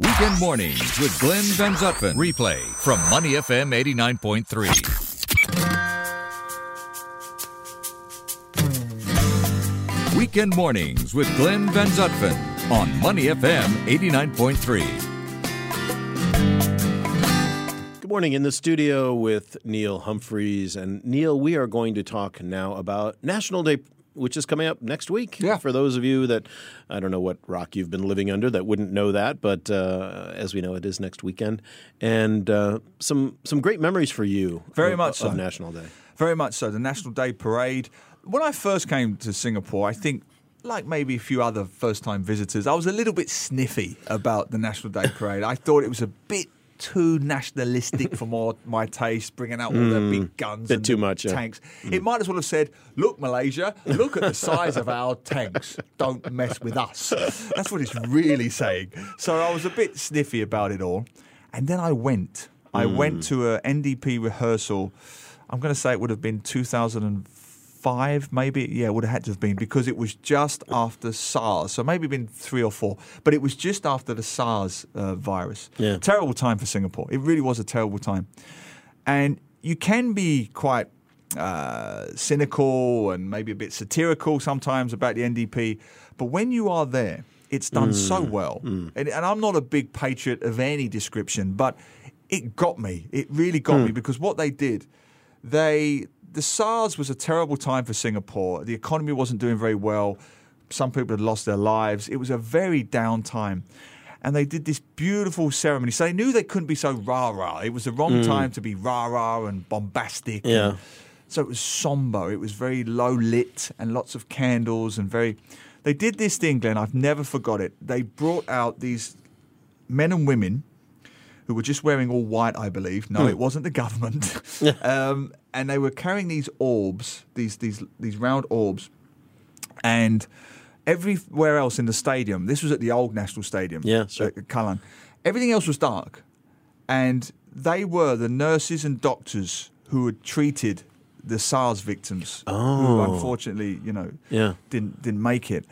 Weekend mornings with Glenn Van Zutphen. Replay from Money FM 89.3. Weekend mornings with Glenn Van Zutphen on Money FM 89.3. Good morning in the studio with Neil Humphreys. And Neil, we are going to talk now about National Day which is coming up next week. Yeah. For those of you that I don't know what rock you've been living under that wouldn't know that, but uh, as we know, it is next weekend, and uh, some some great memories for you. Very of, much of so. National Day. Very much so. The National Day Parade. When I first came to Singapore, I think. Like maybe a few other first time visitors, I was a little bit sniffy about the National Day Parade. I thought it was a bit too nationalistic for my, my taste, bringing out all the hmm. big guns and too the much, yeah. tanks. Hmm. It might as well have said, "Look, Malaysia, look at the size of our tanks. Don't mess with us." That's what it's really saying. So I was a bit sniffy about it all, and then I went. I went hmm. to an NDP rehearsal. I'm going to say it would have been 2005, maybe. Yeah, it would have had to have been because it was just after SARS. So maybe been three or four, but it was just after the SARS uh, virus. Yeah. Terrible time for Singapore. It really was a terrible time. And you can be quite uh, cynical and maybe a bit satirical sometimes about the NDP, but when you are there, it's done so well. And, and I'm not a big patriot of any description, but it got me. It really got me because what they did, they the SARS was a terrible time for Singapore. The economy wasn't doing very well. Some people had lost their lives. It was a very down time. And they did this beautiful ceremony. So they knew they couldn't be so rah rah. It was the wrong mm. time to be rah rah and bombastic. Yeah. And so it was somber. It was very low lit and lots of candles and very. They did this thing, Glenn. I've never forgot it. They brought out these men and women who were just wearing all white, I believe. No, it wasn't the government. um, and they were carrying these orbs, these these these round orbs, and everywhere else in the stadium. This was at the old National Stadium. Yeah, sure. at Kallang. Everything else was dark, and they were the nurses and doctors who had treated the SARS victims, who Oh. unfortunately, you know, Yeah. didn't didn't make it.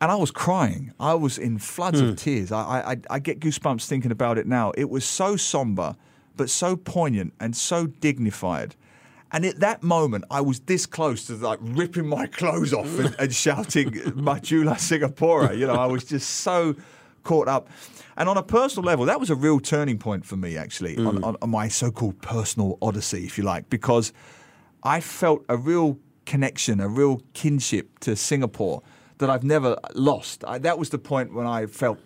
And I was crying. I was in floods Hmm. of tears. I, I I- I get goosebumps thinking about it now. It was so somber, but so poignant and so dignified. And at that moment, I was this close to like ripping my clothes off and, and shouting "Majulah Singapura." You know, I was just so caught up. And on a personal level, that was a real turning point for me, actually, on, on, on my so-called personal odyssey, if you like, because I felt a real connection, a real kinship to Singapore that I've never lost. I, that was the point when I felt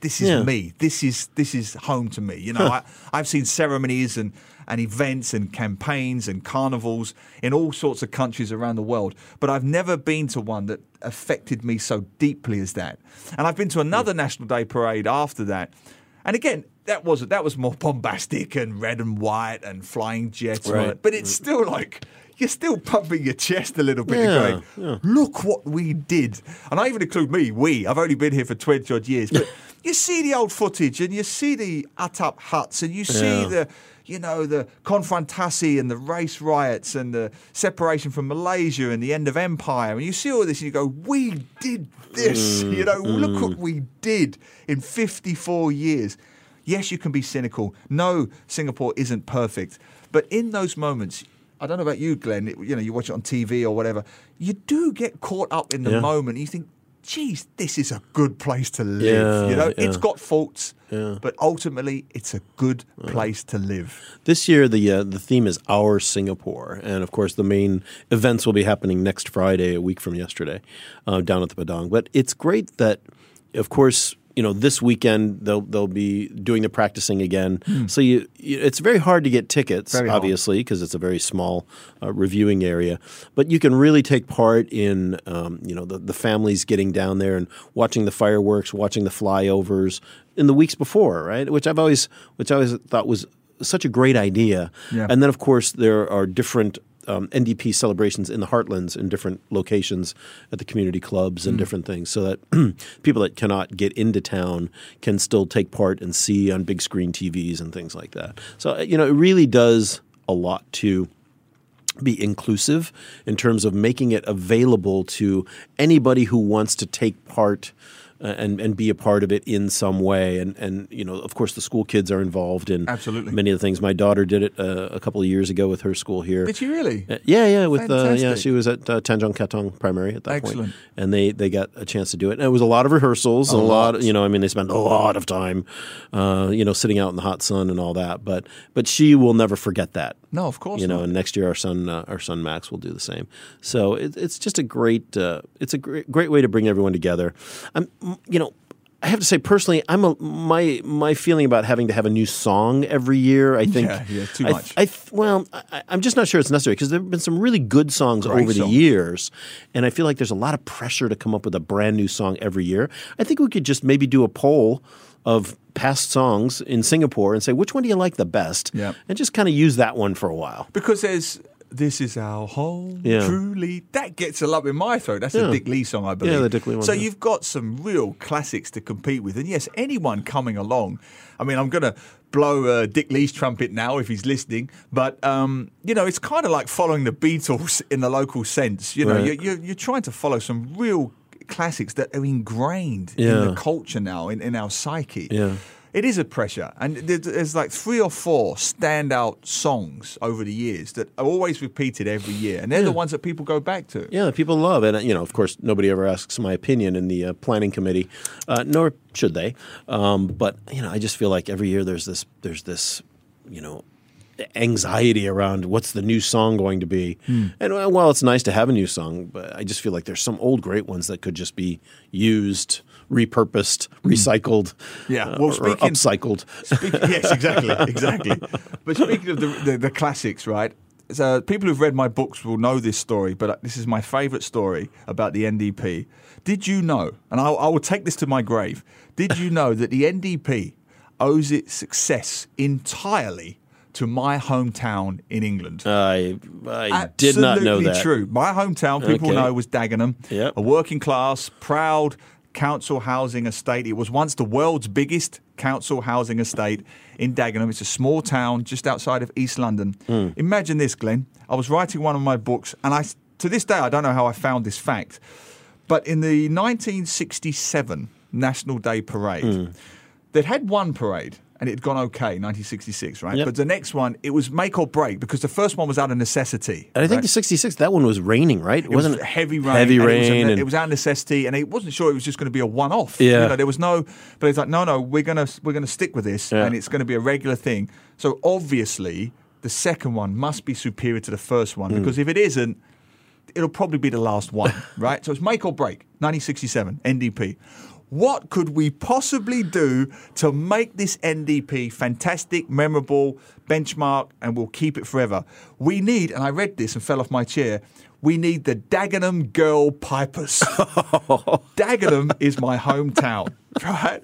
this is Yeah. me. This is this is home to me. You know, I, I've seen ceremonies and, and events and campaigns and carnivals in all sorts of countries around the world, but I've never been to one that affected me so deeply as that. And I've been to hmm. another National Day parade after that, and again. That was that was more bombastic and red and white and flying jets, Right. but it's still like you're still pumping your chest a little bit. Yeah, You're going, look what we did. And I even include me, we. I've only been here for 20 odd years. But you see the old footage and you see the Atap huts and you see the, you know, the Konfrontasi and the race riots and the separation from Malaysia and the end of empire. And you see all this and you go, we did this. Mm, you know, look what mm. we did in 54 years. Yes, you can be cynical. No, Singapore isn't perfect. But in those moments, I don't know about you, Glenn. it- You know, you watch it on TV or whatever. You do get caught up in the Yeah. moment. You think, "Geez, this is a good place to live." Yeah, you know, yeah. it's got faults, Yeah. but ultimately, it's a good place to live. This year, the uh, the theme is Our Singapore, and of course, the main events will be happening next Friday, a week from yesterday, uh, down at the Padang. But it's great that, of course, you know, this weekend they'll they'll be doing the practicing again. So you, you, it's very hard to get tickets, Hmm. Very obviously, because it's a very small uh, reviewing area. But you can really take part in, um, you know, the, the families getting down there and watching the fireworks, watching the flyovers in the weeks before, right? Which I've always, which I always thought was such a great idea. Yeah. And then, of course, there are different um, NDP celebrations in the heartlands in different locations at the community clubs Mm. and different things, so that people that cannot get into town can still take part and see on big screen TVs and things like that. So, uh, you know, it really does a lot to be inclusive in terms of making it available to anybody who wants to take part and and be a part of it in some way. And and you know, of course, the school kids are involved in Absolutely. many of the things. My daughter did it uh, a couple of years ago with her school here. Did she really? Uh, yeah, yeah, with uh, yeah, she was at uh, Tanjong Katong Primary at that point. Excellent. point, and they they got a chance to do it. And it was a lot of rehearsals, and a lot, lot. you know. I mean, they spent a lot of time, uh, you know, sitting out in the hot sun and all that. But but she will never forget that. No, of course You know, not. and next year our son uh, our son Max will do the same. So it, it's just a great uh, it's a great great way to bring everyone together. I'm you know. I have to say personally, I'm a my my feeling about having to have a new song every year. I think Yeah, yeah, too much. I th- well, I, I'm just not sure it's necessary because there have been some really good songs Great over the years, and I feel like there's a lot of pressure to come up with a brand new song every year. I think we could just maybe do a poll of past songs in Singapore and say which one do you like the best, Yeah. and just kind of use that one for a while. Because there's this is our home, Yeah. truly. That gets a lump in my throat. That's Yeah. a Dick Lee song, I believe. Yeah, the Dick Lee one, So yeah. you've got some real classics to compete with, and yes, anyone coming along. I mean, I'm going to blow uh, Dick Lee's trumpet now if he's listening, but um, you know, it's kind of like following the Beatles in the local sense. You know, Right. you're, you're, you're trying to follow some real classics that are ingrained in the culture now, in, in our psyche. Yeah. It is a pressure, and there's, like three or four standout songs over the years that are always repeated every year, and they're the ones that people go back to. Yeah, that people love, and uh, you know, of course, nobody ever asks my opinion in the uh, planning committee, uh, nor should they. Um, but you know, I just feel like every year there's this, there's this, you know, anxiety around what's the new song going to be. Hmm. And uh, while it's nice to have a new song, but I just feel like there's some old great ones that could just be used, repurposed, recycled, Hmm. Yeah, uh, well, or- or speaking- upcycled. Speaking, yes, exactly, exactly. But speaking of the, the, the classics, right? So people who've read my books will know this story, but this is my favourite story about the NDP. Did you know? And I, I will take this to my grave. Did you know that the NDP owes its success entirely to my hometown in England? I I did not know that. Absolutely true. My hometown, people Okay. know, was Dagenham. Yep. A working class, proud council housing estate. It was once the world's biggest council housing estate in Dagenham. It's a small town just outside of East London. Hmm. Imagine this, Glenn. I was writing one of my books, and I, to this day, I don't know how I found this fact, but in the 1967 National Day Parade, Hmm. they'd had one parade and it had gone okay, 1966, right? Yep. But the next one, it was make or break because the first one was out of necessity. And I think right? the '66 that one was raining, right? It was wasn't heavy rain. Heavy rain, It was, a- and it was out of necessity, and it wasn't sure it was just going to be a one-off. Yeah. You know, there was no. But it's like, no, no, we're gonna we're gonna stick with this, Yeah. and it's going to be a regular thing. So obviously, the second one must be superior to the first one Hmm. because if it isn't, it'll probably be the last one, right? So it's make or break. 1967 NDP. What could we possibly do to make this NDP fantastic, memorable, benchmark, and we'll keep it forever? We need, and I read this and fell off my chair. We need the Dagenham Girl Pipers. Dagenham is my hometown, right?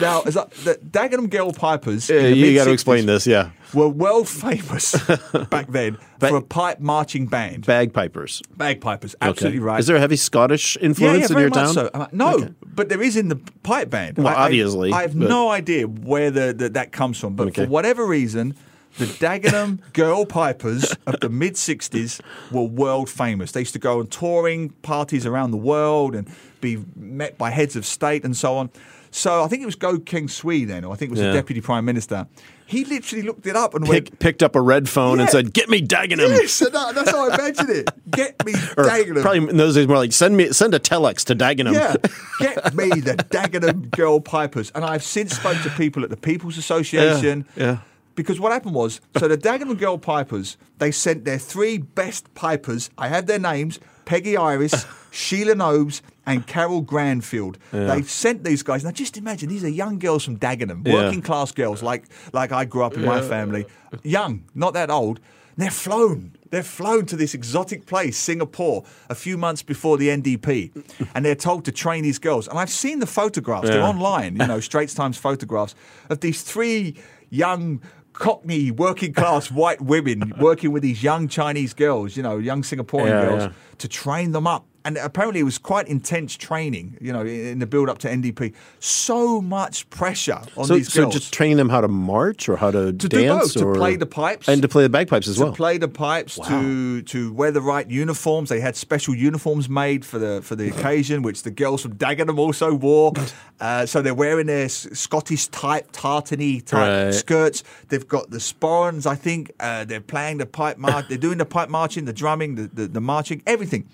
Now, as I, the Dagenham Girl Pipers, in Yeah, you got to explain this, yeah. were world famous back then Ba- for a pipe marching band. Bagpipers. Bagpipers, absolutely right. Is there a heavy Scottish influence yeah, in very your town? so. No, Okay. but there is in the pipe band. Well, I- I- obviously, I, have but- no idea where the, the, that comes from, but Okay. for whatever reason, the Dagenham Girl Pipers of the mid '60s were world famous. They used to go on touring parties around the world and be met by heads of state and so on. So I think it was Goh Keng Swee then, or I think it was Yeah. the deputy prime minister. He literally looked it up and went, picked up a red phone and said, "Get me Dagenham." Yes, that, that's how I imagine it. Get me Or Dagenham. probably in those days more like send me send a telex to Dagenham. Yeah, get me the Dagenham Girl Pipers. And I've since spoke to people at the People's Association. Yeah, yeah. Because what happened was, so the Dagenham Girl Pipers, they sent their three best pipers. I have their names: Peggy Iris, Sheila Nobes, and Carol Granfield. They sent these guys. Now, just imagine these are young girls from Dagenham, Yeah. working class girls, like like I grew up in my family, young, not that old. They're flown. They're flown to this exotic place, Singapore, a few months before the NDP, and they're told to train these girls. And I've seen the photographs; they're online. You know, Straits Times photographs of these three young. Cockney working class white women working with these young Chinese girls, you know, young Singaporean Yeah, girls, yeah. to train them up and apparently it was quite intense training. You know, in, the build up to NDP, so much pressure on So, these so girls. just training them how to march or how to, to dance do both, or to play the pipes, and to play the bagpipes as to well. play the pipes, to to wear the right uniforms. They had special uniforms made for the for the occasion, which the girls from Dagenham also wore. Uh, so they're wearing their Scottish type tartany type Right. skirts. They've got the sporrans, I think. Uh, they're playing the pipe march. they're doing the pipe marching, the drumming, the, the, the marching, everything.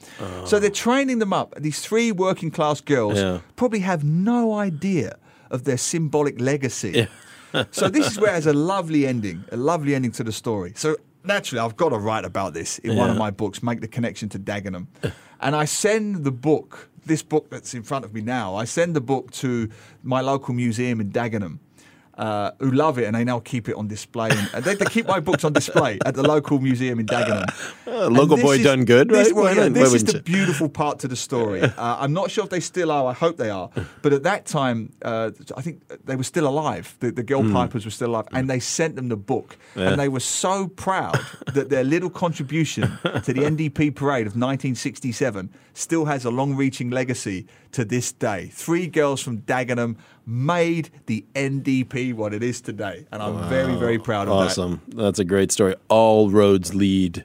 So they're training them up. These three working class girls Yeah. probably have no idea of their symbolic legacy. so this is where it has a lovely ending, a lovely ending to the story. So naturally, I've got to write about this in one of my books, make the connection to Dagenham, and I send the book, this book that's in front of me now. I send the book to my local museum in Dagenham. Uh, who love it and they now keep it on display. And they, they keep my books on display at the local museum in Dagenham. Uh, local boy is- done good, this- right? well, Why yeah, this is the you? beautiful part to the story. Uh, I'm not sure if they still are. I hope they are. But at that time, uh, I think they were still alive. The, the girl pipers were still alive, and they sent them the book. Yeah. And they were so proud that their little contribution to the NDP parade of 1967 still has a long-reaching legacy to this day. Three girls from Dagenham made the NDP what it is today, and I'm very, very proud of that. Awesome. That's a great story. All roads lead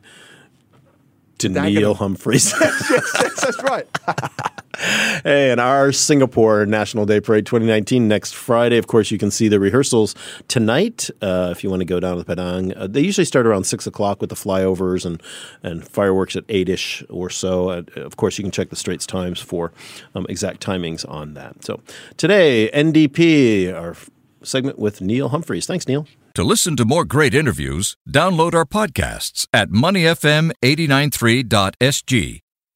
to Dagenham. Neil Humphreys. yes, yes, that's right. hey, and our Singapore National Day Parade 2019 next Friday. Of course, you can see the rehearsals tonight uh, if you want to go down to the Padang. Uh, they usually start around six o'clock with the flyovers and and fireworks at eight ish or so. Uh, of course, you can check the Straits Times for um, exact timings on that. So today, NDP, our segment with Neil Humphreys. Thanks, Neil. To listen to more great interviews, download our podcasts at moneyfm893.sg